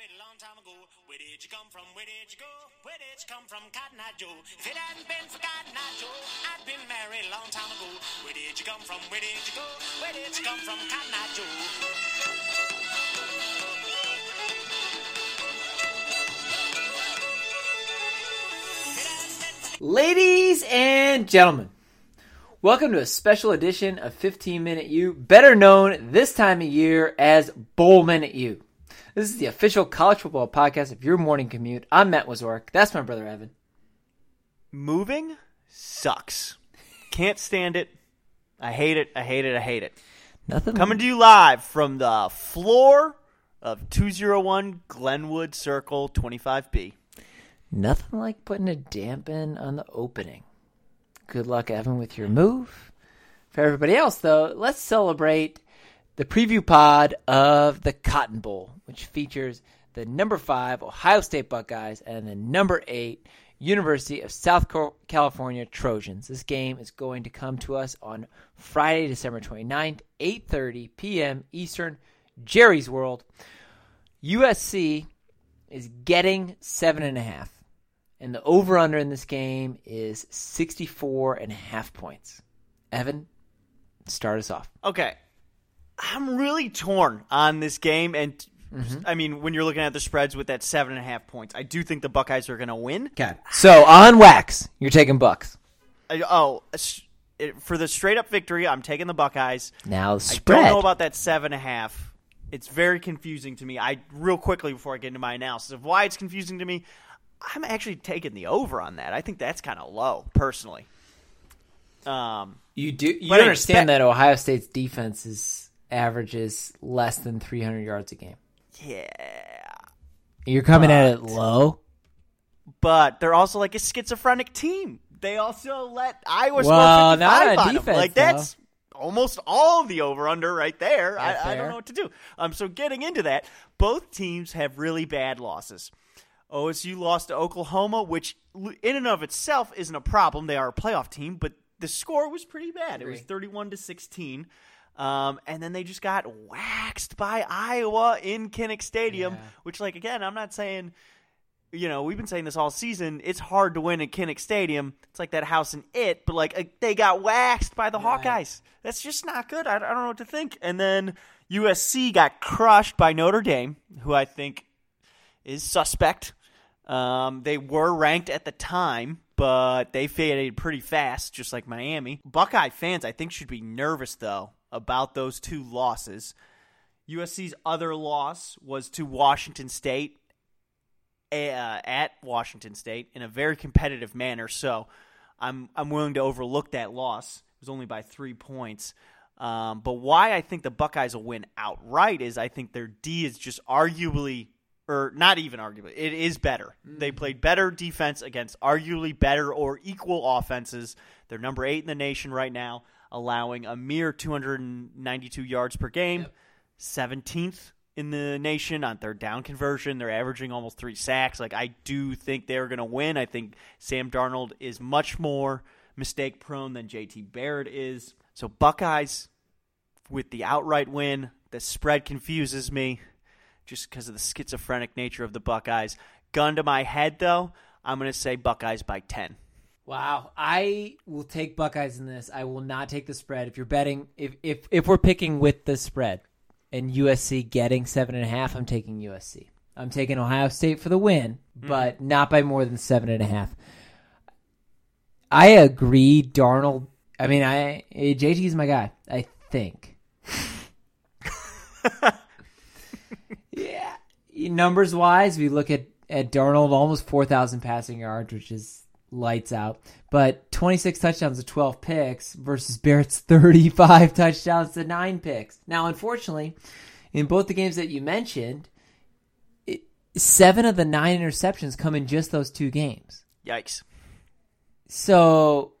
a long time ago. Where did you come from? Where did you go? Where did you come from, Cotton Eye Joe? If it hadn't been for Cotton Eye Joe, I'd been married a long time ago. Where did you come from? Where did you go? Where did you come from, Cotton Eye Joe? Ladies and gentlemen, welcome to a special edition of 15 Minute U, better known this time of year as Bowl Minute U. This is the official college football podcast of your morning commute. I'm Matt Wazork. That's my brother Evan. Moving sucks. Can't stand it. I hate it. I hate it. I hate it. Nothing Coming to you live from the floor of 201 Glenwood Circle 25B. Nothing like putting a dampen on the opening. Good luck, Evan, with your move. For everybody else, though, let's celebrate the preview pod of the Cotton Bowl, which features the number five Ohio State Buckeyes and the number eight University of South California Trojans. This game is going to come to us on Friday, December 29th, 8.30 p.m. Eastern, Jerry's World. USC is getting seven and a half. And the over under in this game is 64 and a half points. Evan, start us off. Okay. I'm really torn on this game. And, I mean, when you're looking at the spreads with that seven and a half points, I do think the Buckeyes are going to win. Okay. So on wax, you're taking Bucks. I- oh, for the straight up victory, I'm taking the Buckeyes. Now the I spread. don't know about that seven and a half. It's very confusing to me. I real quickly before I get into my analysis of why it's confusing to me. I'm actually taking the over on that. I think that's kind of low, personally. Um, you do you understand expect- that Ohio State's defense is averages less than 300 yards a game. Yeah, You're coming at it low. but they're also like a schizophrenic team. They also let Iowa score 55 not on on them. defense, Like that's almost all the over under right there. I, I don't know what to do. Um, so getting into that, both teams have really bad losses. OSU lost to Oklahoma, which in and of itself isn't a problem. They are a playoff team, but the score was pretty bad. It was thirty-one to sixteen. Um, and then they just got waxed by Iowa in Kinnick Stadium, Yeah. which, like, again, I'm not saying you know, we've been saying this all season. It's hard to win at Kinnick Stadium. It's like that house in it, but like uh, they got waxed by the Right. Hawkeyes. That's just not good. I, I don't know what to think. And then USC got crushed by Notre Dame, who I think is suspect. Um, they were ranked at the time, but they faded pretty fast, just like Miami. Buckeye fans, I think, should be nervous though about those two losses. USC's other loss was to Washington State uh, at Washington State in a very competitive manner. So I'm I'm willing to overlook that loss. It was only by three points. Um, but why I think the Buckeyes will win outright is I think their D is just arguably, or not even arguably, it is better. They played better defense against arguably better or equal offenses. They're number eight in the nation right now, allowing a mere 292 yards per game. 17th in the nation on third down conversion. They're averaging almost three sacks. Like I do think they're going to win. I think Sam Darnold is much more mistake prone than JT Barrett is. So Buckeyes with the outright win. The spread confuses me just because of the schizophrenic nature of the Buckeyes. Gun to my head though, I'm going to say Buckeyes by 10. Wow, I will take Buckeyes in this. I will not take the spread. If you're betting, if if if we're picking with the spread, and USC getting seven and a half, I'm taking USC. I'm taking Ohio State for the win, hmm. but not by more than seven and a half. I agree, Darnold. I mean, I eh, JT is my guy. I think. yeah, numbers wise, we look at at Darnold almost four thousand passing yards, which is lights out. But 26 touchdowns to 12 picks versus Barrett's 35 touchdowns to 9 picks. Now, unfortunately, in both the games that you mentioned, it, seven of the nine interceptions come in just those two games. Yikes. So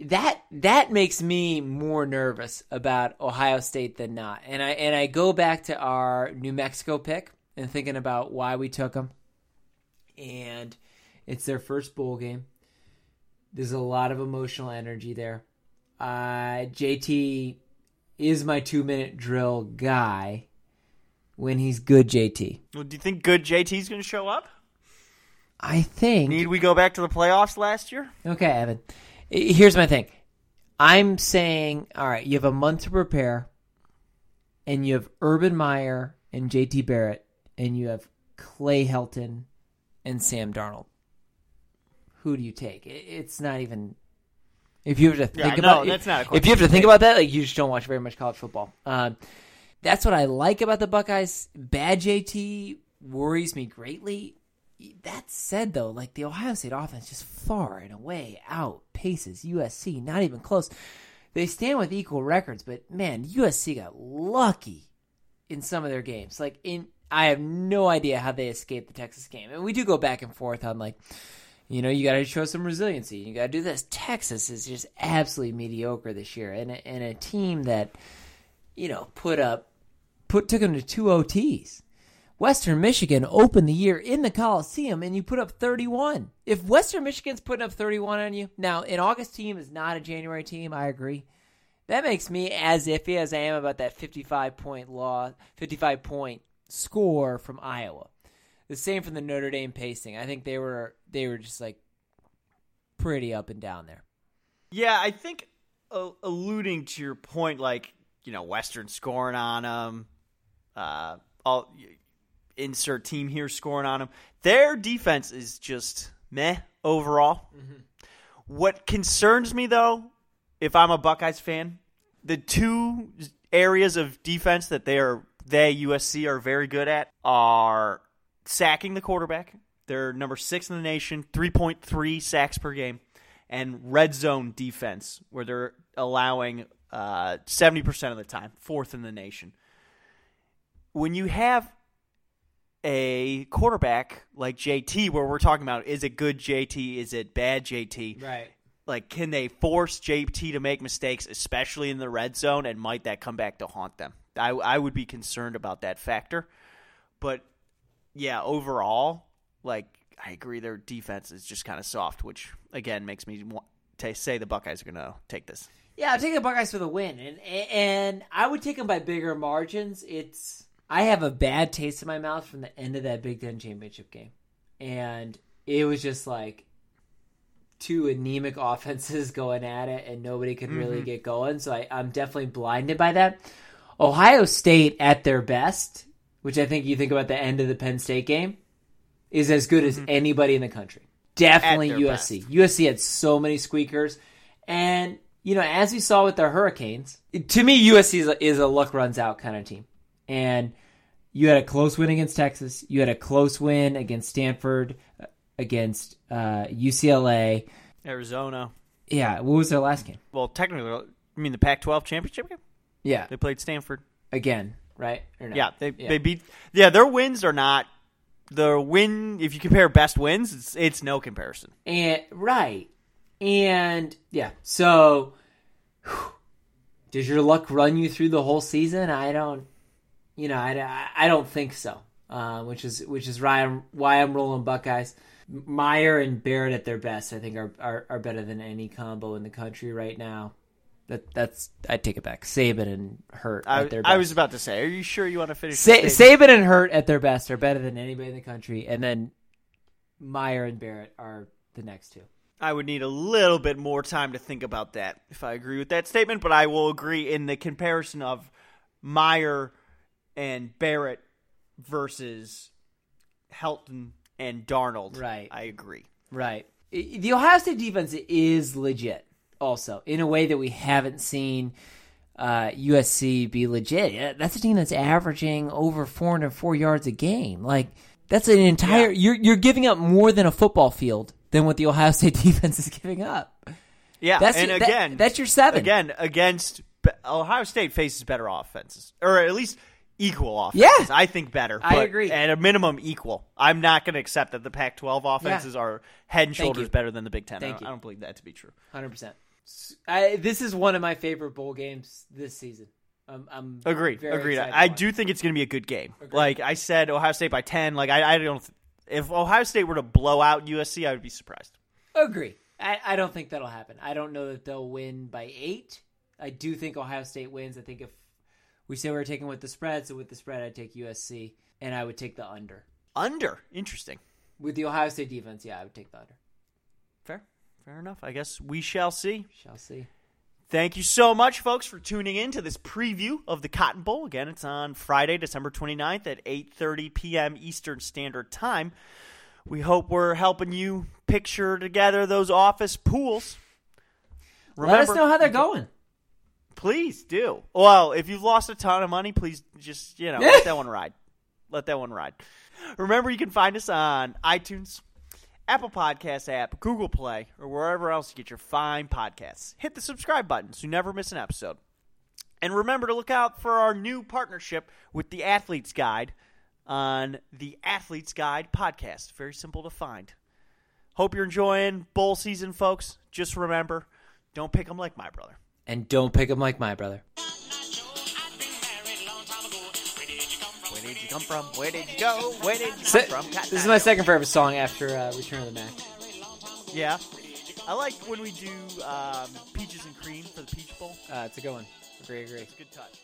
that that makes me more nervous about Ohio State than not. And I and I go back to our New Mexico pick and thinking about why we took them. And it's their first bowl game. There's a lot of emotional energy there. Uh, JT is my two minute drill guy. when he's good JT. Well, do you think good JT's going to show up? I think. Need we go back to the playoffs last year? Okay, Evan. Here's my thing. I'm saying, all right, you have a month to prepare, and you have Urban Meyer and JT Barrett, and you have Clay Helton and Sam Darnold. Who do you take? It's not even. If you have to Yeah, think no, about that's not a If you have to think about that, like you just don't watch very much college football. Um, that's what I like about the Buckeyes. Bad JT worries me greatly. That said, though, like the Ohio State offense just far and away outpaces USC. Not even close. They stand with equal records, but man, USC got lucky in some of their games. Like in, I have no idea how they escaped the Texas game, and we do go back and forth on like, you know, you got to show some resiliency. You got to do this. Texas is just absolutely mediocre this year, and a, and a team that, you know, put up, put took them to two OTs. Western Michigan opened the year in the Coliseum and you put up 31. If Western Michigan's putting up 31 on you, now an August team is not a January team, I agree. That makes me as iffy as I am about that 55 point law, 55 point score from Iowa. The same from the Notre Dame pacing. I think they were they were just like pretty up and down there. Yeah, I think uh, alluding to your point, like you know, Western scoring on them, uh, all insert team here scoring on them. Their defense is just meh overall. What concerns me though, if I'm a Buckeyes fan, the two areas of defense that they are they USC are very good at are sacking the quarterback. They're number six in the nation, three point three sacks per game, and red zone defense, where they're allowing uh, seventy percent of the time, fourth in the nation. When you have a quarterback like JT, where we're talking about is it good JT, is it bad JT? Right. like can they force JT to make mistakes, especially in the red zone, and might that come back to haunt them? I I would be concerned about that factor, but yeah, overall, like I agree, their defense is just kind of soft, which again makes me want to say the Buckeyes are going to take this. Yeah, I'm taking the Buckeyes for the win, and and I would take them by bigger margins. It's I have a bad taste in my mouth from the end of that Big Ten championship game, and it was just like two anemic offenses going at it, and nobody could really mm-hmm. get going. So I, I'm definitely blinded by that. Ohio State at their best, which I think you think about the end of the Penn State game, is as good as anybody in the country. Definitely USC. USC had so many squeakers, and you know, as we saw with the Hurricanes, to me, USC is a, is a luck runs out kind of team. And you had a close win against Texas. You had a close win against Stanford, uh, against uh, UCLA. Arizona, Yeah, what was their last game? well, technically, I mean the Pac-12 championship game. Yeah, They played Stanford. again, right? Or no? Yeah, they Yeah. they beat. Yeah, their wins are not the win. If you compare best wins, it's it's no comparison. And right, and yeah. So, whew, does your luck run you through the whole season? I don't. You know, I, I don't think so. Uh, which is which is why I'm why I'm rolling Buckeyes. Meyer and Barrett at their best, I think, are, are, are better than any combo in the country right now. That that's I take it back. Saban and Hurt I, at their best. I was about to say, are you sure you want to finish? Sa- Saban and Hurt at their best are better than anybody in the country, and then Meyer and Barrett are the next two. I would need a little bit more time to think about that if I agree with that statement, but I will agree in the comparison of Meyer and Barrett versus Helton and Darnold. Right. I agree. Right. The Ohio State defense is legit, also in a way that we haven't seen uh, USC be legit. That's a team that's averaging over 404 yards a game. Like that's an entire. You're you're giving up more than a football field than what the Ohio State defense is giving up. Yeah, That's and your- that- again, that's your seven. Again, against Ohio State faces better offenses, or at least equal offenses. Yeah. I think better. I agree. At a minimum, equal. I'm not going to accept that the Pac-12 offenses are head and shoulders better than the Big Ten. I don't, you. I don't believe that to be true. Hundred percent. I This is one of my favorite bowl games this season. I'm, I'm Agreed. very Agreed. to I do think it's going to be a good game. Agreed. Like I said, Ohio State by ten. Like I, I don't. If Ohio State were to blow out USC, I would be surprised. Agree. I, I don't think that'll happen. I don't know that they'll win by eight. I do think Ohio State wins. I think if We say we're taking with the spread, so with the spread, I'd take USC, and I would take the under. Under. Interesting. With the Ohio State defense, yeah, I would take the under. Fair. Enough. I guess we shall see. Shall see. Thank you so much, folks, for tuning in to this preview of the Cotton Bowl. Again, it's on Friday, December 29th at 8.30 p.m. Eastern Standard Time. We hope we're helping you picture together those office pools. Let us know how they're going. Please do. Well, if you've lost a ton of money, please just, you know, let that one ride. Let that one ride. Remember, you can find us on iTunes, Apple Podcast app, Google Play, or wherever else you get your fine podcasts. Hit the subscribe button so you never miss an episode. And remember to look out for our new partnership with the Athletes Guide on the Athletes Guide podcast. Very simple to find. Hope you're enjoying bowl season, folks. Just remember, don't pick them like my brother. And don't pick them like my brother. Come from? Where did you come from? Where did you go? Where did you Se- come from? this is my second favorite song after uh, Return of the Mack. Yeah. I like when we do um, peaches and cream for the Peach Bowl. Uh, it's a good one. Agree, agree. It's a good touch.